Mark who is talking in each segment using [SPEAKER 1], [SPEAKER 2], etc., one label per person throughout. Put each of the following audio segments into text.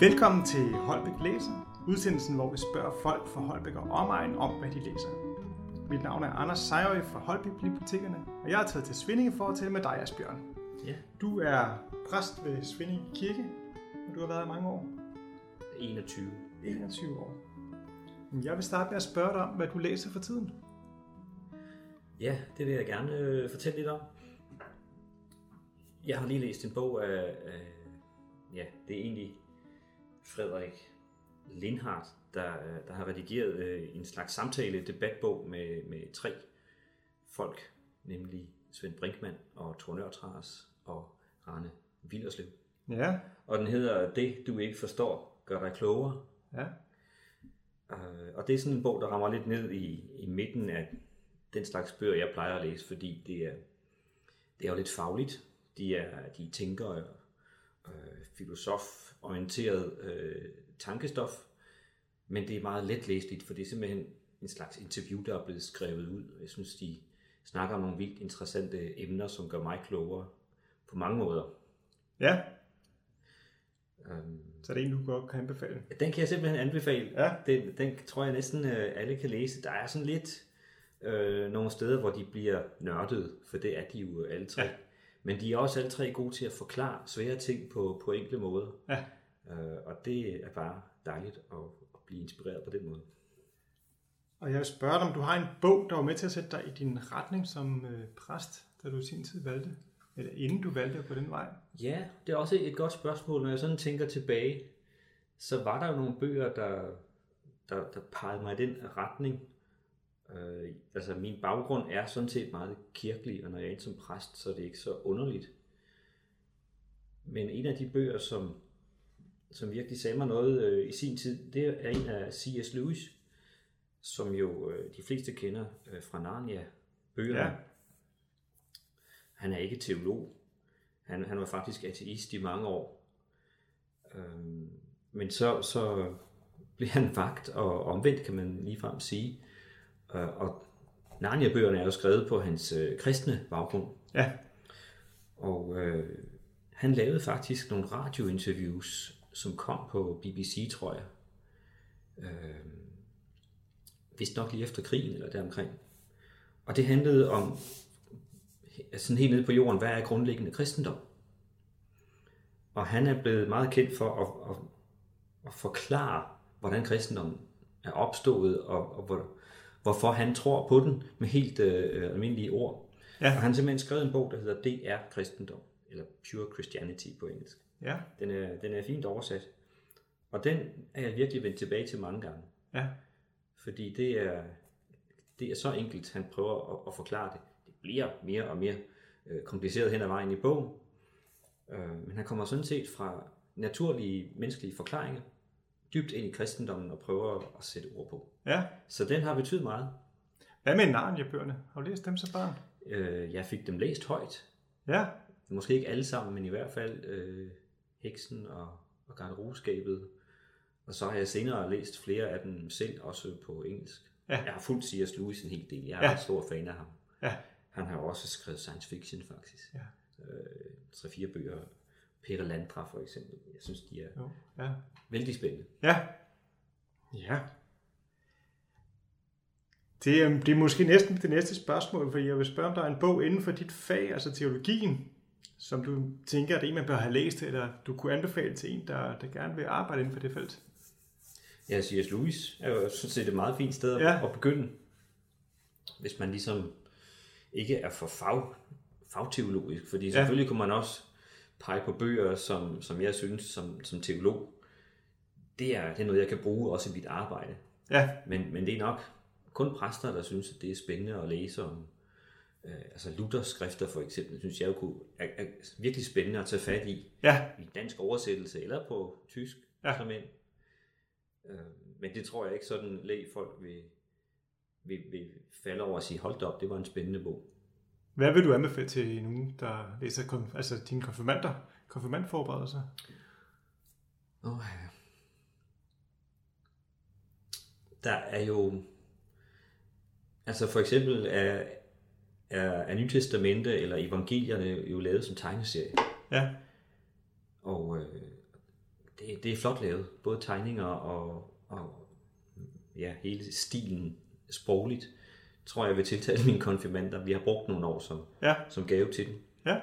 [SPEAKER 1] Velkommen til Holbæk Læser, udsendelsen, hvor vi spørger folk fra Holbæk og omegn om, hvad de læser. Mit navn er Anders Sejrøj fra Holbæk Bibliotekerne, og jeg er taget til Svindinge for at tale med dig, Asbjørn.
[SPEAKER 2] Ja.
[SPEAKER 1] Du er præst ved Svindinge Kirke, og du har været i mange år.
[SPEAKER 2] 21.
[SPEAKER 1] 21 år. Jeg vil starte med at spørge dig om, hvad du læser for tiden.
[SPEAKER 2] Ja, det vil jeg gerne øh, fortælle lidt om. Jeg har lige læst en bog af, af ja, det er egentlig Frederik Lindhardt, der, øh, der har redigeret øh, en slags samtale, debatbog med, med tre folk, nemlig Svend Brinkmann og Thor Nørtras og Rane Villerslev.
[SPEAKER 1] Ja,
[SPEAKER 2] Og den hedder Det, du ikke forstår, gør dig klogere.
[SPEAKER 1] ja,
[SPEAKER 2] Øh, og det er sådan en bog, der rammer lidt ned i, i midten af den slags bøger, jeg plejer at læse, fordi det er, det er jo lidt fagligt. De er, de tænker øh, filosoforienteret øh, tankestof, men det er meget let læseligt, for det er simpelthen en slags interview, der er blevet skrevet ud. Jeg synes, de snakker om nogle vildt interessante emner, som gør mig klogere på mange måder.
[SPEAKER 1] ja.
[SPEAKER 2] Øhm,
[SPEAKER 1] Så det er en, du godt kan anbefale.
[SPEAKER 2] Den kan jeg simpelthen anbefale.
[SPEAKER 1] Ja.
[SPEAKER 2] Den, den tror jeg næsten øh, alle kan læse. Der er sådan lidt øh, nogle steder, hvor de bliver nørdede, for det er de jo alle tre.
[SPEAKER 1] Ja.
[SPEAKER 2] Men de er også alle tre gode til at forklare svære ting på, på enkle måder.
[SPEAKER 1] Ja.
[SPEAKER 2] Øh, og det er bare dejligt at, at blive inspireret på den måde.
[SPEAKER 1] Og jeg vil spørge dig, om du har en bog, der var med til at sætte dig i din retning som øh, præst, da du i sin tid valgte, eller inden du valgte på den vej.
[SPEAKER 2] Ja, det er også et godt spørgsmål. Når jeg sådan tænker tilbage, så var der jo nogle bøger, der, der, der pegede mig i den retning. Øh, altså min baggrund er sådan set meget kirkelig, og når jeg er som præst, så er det ikke så underligt. Men en af de bøger, som, som virkelig sagde mig noget øh, i sin tid, det er en af C.S. Lewis, som jo øh, de fleste kender øh, fra Narnia bøgerne.
[SPEAKER 1] Ja.
[SPEAKER 2] Han er ikke teolog. Han, han var faktisk ateist i mange år. Øhm, men så, så blev han vagt og omvendt, kan man ligefrem sige. Øh, og Narnia-bøgerne er jo skrevet på hans øh, kristne baggrund.
[SPEAKER 1] Ja,
[SPEAKER 2] Og øh, han lavede faktisk nogle radiointerviews, som kom på BBC, tror jeg. Øh, vist nok lige efter krigen eller deromkring. Og det handlede om, sådan helt nede på jorden, hvad er grundlæggende kristendom? Og han er blevet meget kendt for at, at, at forklare, hvordan kristendommen er opstået, og, og hvor, hvorfor han tror på den med helt øh, almindelige ord.
[SPEAKER 1] Ja.
[SPEAKER 2] Og han har simpelthen skrevet en bog, der hedder Det er kristendom, eller Pure Christianity på engelsk.
[SPEAKER 1] ja,
[SPEAKER 2] Den er, den er fint oversat. Og den er jeg virkelig vendt tilbage til mange gange.
[SPEAKER 1] ja,
[SPEAKER 2] Fordi det er, det er så enkelt, han prøver at, at forklare det. Det bliver mere og mere øh, kompliceret hen ad vejen i bogen. Øh, men han kommer sådan set fra naturlige menneskelige forklaringer dybt ind i kristendommen og prøver at sætte ord på.
[SPEAKER 1] ja.
[SPEAKER 2] Så den har betydet meget.
[SPEAKER 1] Hvad med Narnia-bøgerne? Har du læst dem som barn?
[SPEAKER 2] Øh, jeg fik dem læst højt.
[SPEAKER 1] Ja,
[SPEAKER 2] Måske ikke alle sammen, men i hvert fald øh, Heksen og, og Garderobeskabet. Og så har jeg senere læst flere af dem selv, også på engelsk.
[SPEAKER 1] Ja.
[SPEAKER 2] Jeg har fulgt C.S. Lewis en hel del. Jeg er
[SPEAKER 1] Ja.
[SPEAKER 2] en stor fan af ham.
[SPEAKER 1] ja,
[SPEAKER 2] Han har også skrevet science fiction, faktisk.
[SPEAKER 1] Ja.
[SPEAKER 2] Øh, tre-fire bøger. Peter Landra, for eksempel. Jeg synes, de er
[SPEAKER 1] jo, ja.
[SPEAKER 2] vældig spændende.
[SPEAKER 1] Ja. Ja. Det, er, det er måske næsten det næste spørgsmål, for jeg vil spørge, om der er en bog inden for dit fag, altså teologien, som du tænker, at det er en, man bør have læst, eller du kunne anbefale til en, der, der gerne vil arbejde inden for det felt.
[SPEAKER 2] Ja, C.S. Lewis er jo sådan set et meget fint sted
[SPEAKER 1] Ja.
[SPEAKER 2] ja. at begynde. Hvis man ligesom ikke er for fag, fagteologisk. Fordi
[SPEAKER 1] Ja.
[SPEAKER 2] selvfølgelig kunne man også pege på bøger, som, som jeg synes som, som teolog, det er, det er noget, jeg kan bruge også i mit arbejde.
[SPEAKER 1] Ja,
[SPEAKER 2] Men, men det er nok kun præster, der synes, at det er spændende at læse om. Øh, altså Luthers skrifter for eksempel, synes jeg jo kunne, er, er virkelig spændende at tage fat i
[SPEAKER 1] ja,
[SPEAKER 2] i dansk oversættelse eller på tysk
[SPEAKER 1] Ja.
[SPEAKER 2] som end. Øh, men det tror jeg ikke sådan læg folk vil, vil, vil falde over og sige, hold da op, det var en spændende bog.
[SPEAKER 1] Hvad vil du anbefale til nogen, der læser konf- altså dine konfirmander, konfirmandforberedelser?
[SPEAKER 2] Oh, ja. Der er jo, altså for eksempel er, er, er Nytestamente eller evangelierne jo lavet som tegneserie.
[SPEAKER 1] Ja,
[SPEAKER 2] Og øh, det, det er flot lavet. Både tegninger og, og ja, hele stilen sprogligt, tror jeg vil tiltale mine konfirmander. Vi har brugt nogle år som,
[SPEAKER 1] Ja.
[SPEAKER 2] som gave til den.
[SPEAKER 1] Ja.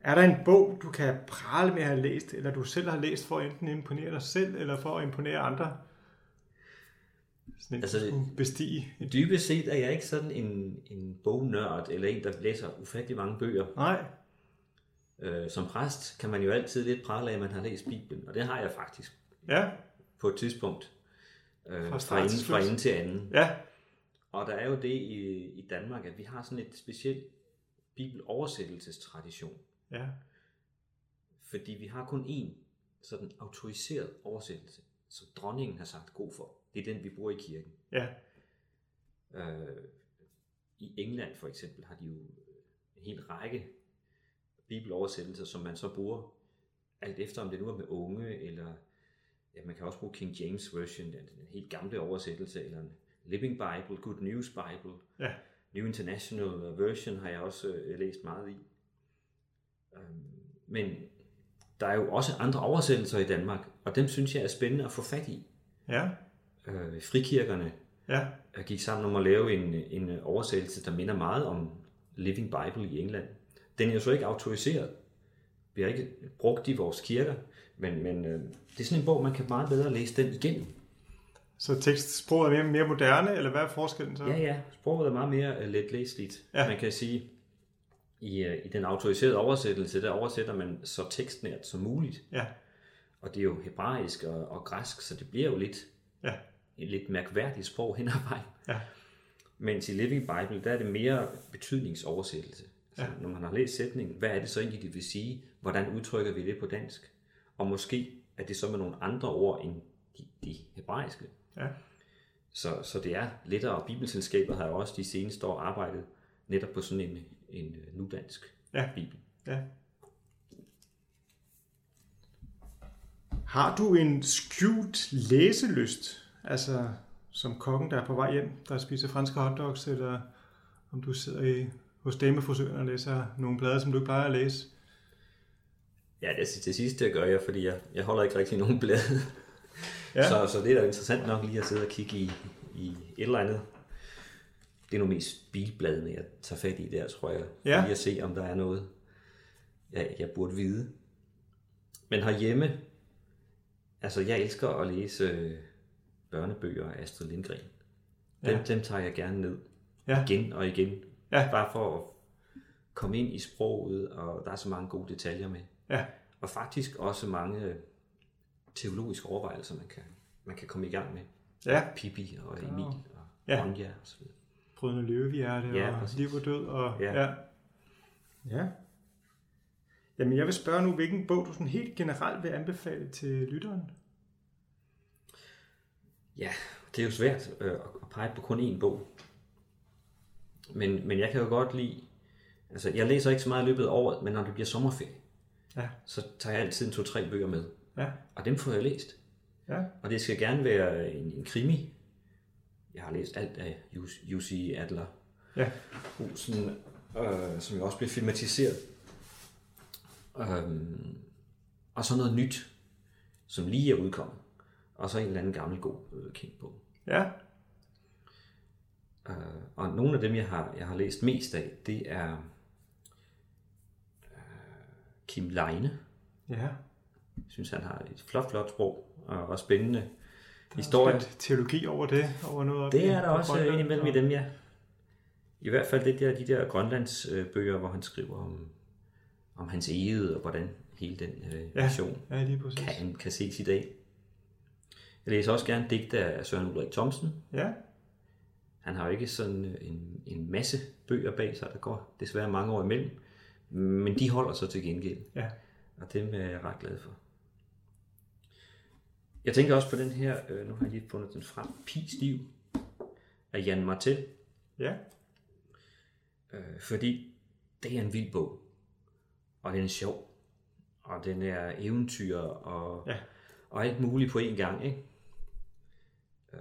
[SPEAKER 1] Er der en bog, du kan prale med at have læst, eller du selv har læst for at enten imponere dig selv, eller for at imponere andre? Sådan en,
[SPEAKER 2] Altså,
[SPEAKER 1] bestige.
[SPEAKER 2] Dybest set er jeg ikke sådan en, en bognørd, eller en, der læser ufattelig mange bøger.
[SPEAKER 1] Nej,
[SPEAKER 2] Øh, som præst kan man jo altid lidt prale af, at man har læst Bibelen, og det har jeg faktisk
[SPEAKER 1] ja,
[SPEAKER 2] på et tidspunkt. Øh,
[SPEAKER 1] Fra
[SPEAKER 2] fra,
[SPEAKER 1] til
[SPEAKER 2] fra ende til anden.
[SPEAKER 1] ja,
[SPEAKER 2] Og der er jo det i, i Danmark, at vi har sådan et specielt bibeloversættelsestradition.
[SPEAKER 1] ja,
[SPEAKER 2] Fordi vi har kun én sådan autoriseret oversættelse, som dronningen har sagt god for. Det er den, vi bruger i kirken.
[SPEAKER 1] ja,
[SPEAKER 2] Øh, I England for eksempel har de jo en hel række bibeloversættelser, som man så bruger alt efter, om det nu er med unge, eller ja, man kan også bruge King James Version, den, den helt gamle oversættelse, eller en Living Bible, Good News Bible,
[SPEAKER 1] ja,
[SPEAKER 2] New International Version har jeg også øh, læst meget i. Øhm, men der er jo også andre oversættelser i Danmark, og dem synes jeg er spændende at få fat i.
[SPEAKER 1] ja,
[SPEAKER 2] Øh, frikirkerne
[SPEAKER 1] ja,
[SPEAKER 2] jeg gik sammen om at lave en, en oversættelse, der minder meget om Living Bible i England. Den er jo så ikke autoriseret. Vi har ikke brugt i vores kirker, men, men øh, det er sådan en bog, man kan meget bedre læse den igennem.
[SPEAKER 1] Så tekstsproget er mere, mere moderne, eller hvad er forskellen så?
[SPEAKER 2] Ja, ja, sproget er meget mere uh, let læseligt.
[SPEAKER 1] Ja.
[SPEAKER 2] Man kan sige, i, uh, i den autoriserede oversættelse, der oversætter man så tekstnært som muligt.
[SPEAKER 1] Ja,
[SPEAKER 2] Og det er jo hebraisk og, og græsk, så det bliver jo lidt
[SPEAKER 1] ja,
[SPEAKER 2] et lidt mærkværdigt sprog hen ad vejen.
[SPEAKER 1] ja,
[SPEAKER 2] Mens i Living Bible, der er det mere betydningsoversættelse.
[SPEAKER 1] Ja.
[SPEAKER 2] Når man har læst sætningen, hvad er det så egentlig, det vil sige? Hvordan udtrykker vi det på dansk? Og måske er det så med nogle andre ord end de, de hebraiske.
[SPEAKER 1] ja,
[SPEAKER 2] Så, så det er lettere, og Bibelselskabet har jo også de seneste år arbejdet netop på sådan en, en øh, nudansk
[SPEAKER 1] Ja.
[SPEAKER 2] bibel.
[SPEAKER 1] ja. Har du en skjult læselyst? Altså som kokken, der er på vej hjem, der spiser franske hotdogs, eller om du sidder i, hos damefrisøren og læser nogle blade, som du ikke plejer at læse?
[SPEAKER 2] Ja, det, det sidste gør jeg, fordi jeg, jeg holder ikke rigtig nogen blade.
[SPEAKER 1] Ja.
[SPEAKER 2] Så, så det er da interessant nok lige at sidde og kigge i, i et eller andet. Det er nu mest bilbladene, jeg tager fat i der, tror jeg.
[SPEAKER 1] Ja.
[SPEAKER 2] Lige at se, om der er noget, jeg, jeg burde vide. Men herhjemme, altså jeg elsker at læse øh, børnebøger af Astrid Lindgren. Dem,
[SPEAKER 1] ja.
[SPEAKER 2] dem tager jeg gerne ned.
[SPEAKER 1] Ja.
[SPEAKER 2] Igen og igen.
[SPEAKER 1] Ja.
[SPEAKER 2] Bare for at komme ind i sproget, og der er så mange gode detaljer med.
[SPEAKER 1] Ja,
[SPEAKER 2] Og faktisk også mange øh, teologiske overvejelser, man kan, man kan komme i gang med.
[SPEAKER 1] ja.
[SPEAKER 2] Pippi og Emil og
[SPEAKER 1] Ja.
[SPEAKER 2] ja. Ronja og så videre.
[SPEAKER 1] Brødrene Løvehjerte
[SPEAKER 2] Ja,
[SPEAKER 1] og
[SPEAKER 2] præcis.
[SPEAKER 1] Liv og Død. Og,
[SPEAKER 2] Ja.
[SPEAKER 1] ja. ja. Jamen, jeg vil spørge nu, hvilken bog du sådan helt generelt vil anbefale til lytteren?
[SPEAKER 2] Ja, det er jo svært øh, at pege på kun én bog. Men, men jeg kan jo godt lide, altså jeg læser ikke så meget i løbet af året, men når det bliver sommerferie,
[SPEAKER 1] Ja,
[SPEAKER 2] så tager jeg altid to-tre bøger med.
[SPEAKER 1] ja,
[SPEAKER 2] Og dem får jeg læst.
[SPEAKER 1] ja,
[SPEAKER 2] Og det skal gerne være en, en krimi. Jeg har læst alt af Jussi Adler
[SPEAKER 1] ja,
[SPEAKER 2] Olsen, øh, som jo også blev filmatiseret. Øhm, og så noget nyt, som lige er udkommet. Og så en eller anden gammel god øh, kendt bog.
[SPEAKER 1] ja,
[SPEAKER 2] Øh, og nogle af dem, jeg har, jeg har læst mest af, det er Kim Leine.
[SPEAKER 1] ja.
[SPEAKER 2] Jeg synes, han har et flot, flot sprog og også spændende
[SPEAKER 1] Der er
[SPEAKER 2] historie.
[SPEAKER 1] også lidt teologi over det, over noget
[SPEAKER 2] Det
[SPEAKER 1] i-
[SPEAKER 2] er der også indimellem i
[SPEAKER 1] og-
[SPEAKER 2] dem, ja. I hvert fald det der, de der Grønlandsbøger, hvor han skriver om, om hans ege og hvordan hele den øh,
[SPEAKER 1] Ja.
[SPEAKER 2] mission
[SPEAKER 1] Ja, lige præcis.
[SPEAKER 2] kan, kan ses i dag. Jeg læser også gerne digte af Søren Ulrik Thomsen.
[SPEAKER 1] Ja,
[SPEAKER 2] Han har jo ikke sådan øh, en, en masse bøger bag sig, der går desværre mange år imellem. Men de holder så til gengæld,
[SPEAKER 1] ja,
[SPEAKER 2] og dem er jeg ret glad for. Jeg tænker også på den her, øh, nu har jeg lige fundet den frem, Pis Liv af Jan Martel.
[SPEAKER 1] ja,
[SPEAKER 2] Øh, fordi det er en vild bog. Og den er sjov. Og den er eventyr og,
[SPEAKER 1] Ja.
[SPEAKER 2] og alt muligt på én gang. Ikke? Øh,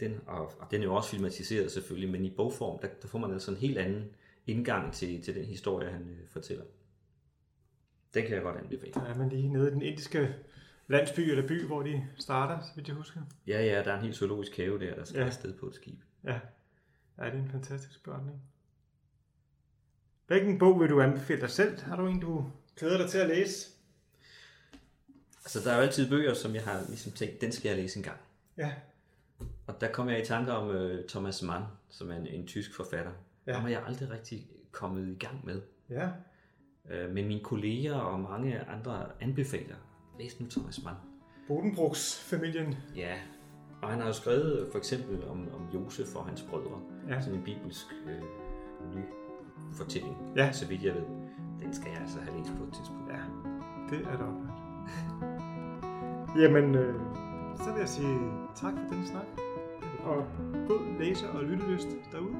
[SPEAKER 2] den, og, og den er jo også filmatiseret selvfølgelig, men i bogform, der, der får man altså en helt anden indgang til, til den historie, han øh, fortæller. Den kan jeg godt anbefale.
[SPEAKER 1] Der er man lige nede i den indiske landsby eller by, hvor de starter, så vidt jeg husker.
[SPEAKER 2] Ja, ja, der er en helt zoologisk have der, der skal
[SPEAKER 1] Ja.
[SPEAKER 2] afsted på et skib.
[SPEAKER 1] Ja. ja, det er en fantastisk beretning. Hvilken bog vil du anbefale dig selv? Har du en, du glæder dig til at læse?
[SPEAKER 2] Altså, der er jo altid bøger, som jeg har ligesom tænkt, den skal jeg læse en gang.
[SPEAKER 1] Ja.
[SPEAKER 2] Og der kom jeg i tanke om uh, Thomas Mann, som er en, en tysk forfatter. Ja. Ham har jeg aldrig rigtig kommet i gang med.
[SPEAKER 1] Ja.
[SPEAKER 2] Uh, men mine kolleger og mange andre anbefaler, læs nu Thomas Mann.
[SPEAKER 1] Bodenbrugs familien.
[SPEAKER 2] Ja, og han har jo skrevet for eksempel om, om Josef og hans brødre.
[SPEAKER 1] Ja.
[SPEAKER 2] Sådan en bibelsk øh, ny fortælling,
[SPEAKER 1] Ja.
[SPEAKER 2] så vidt jeg ved. Den skal jeg altså have læst på et tidspunkt.
[SPEAKER 1] Ja, det er da oplagt. Jamen, øh, så vil jeg sige tak for den snak. Og god læse- og lyttelyst derude.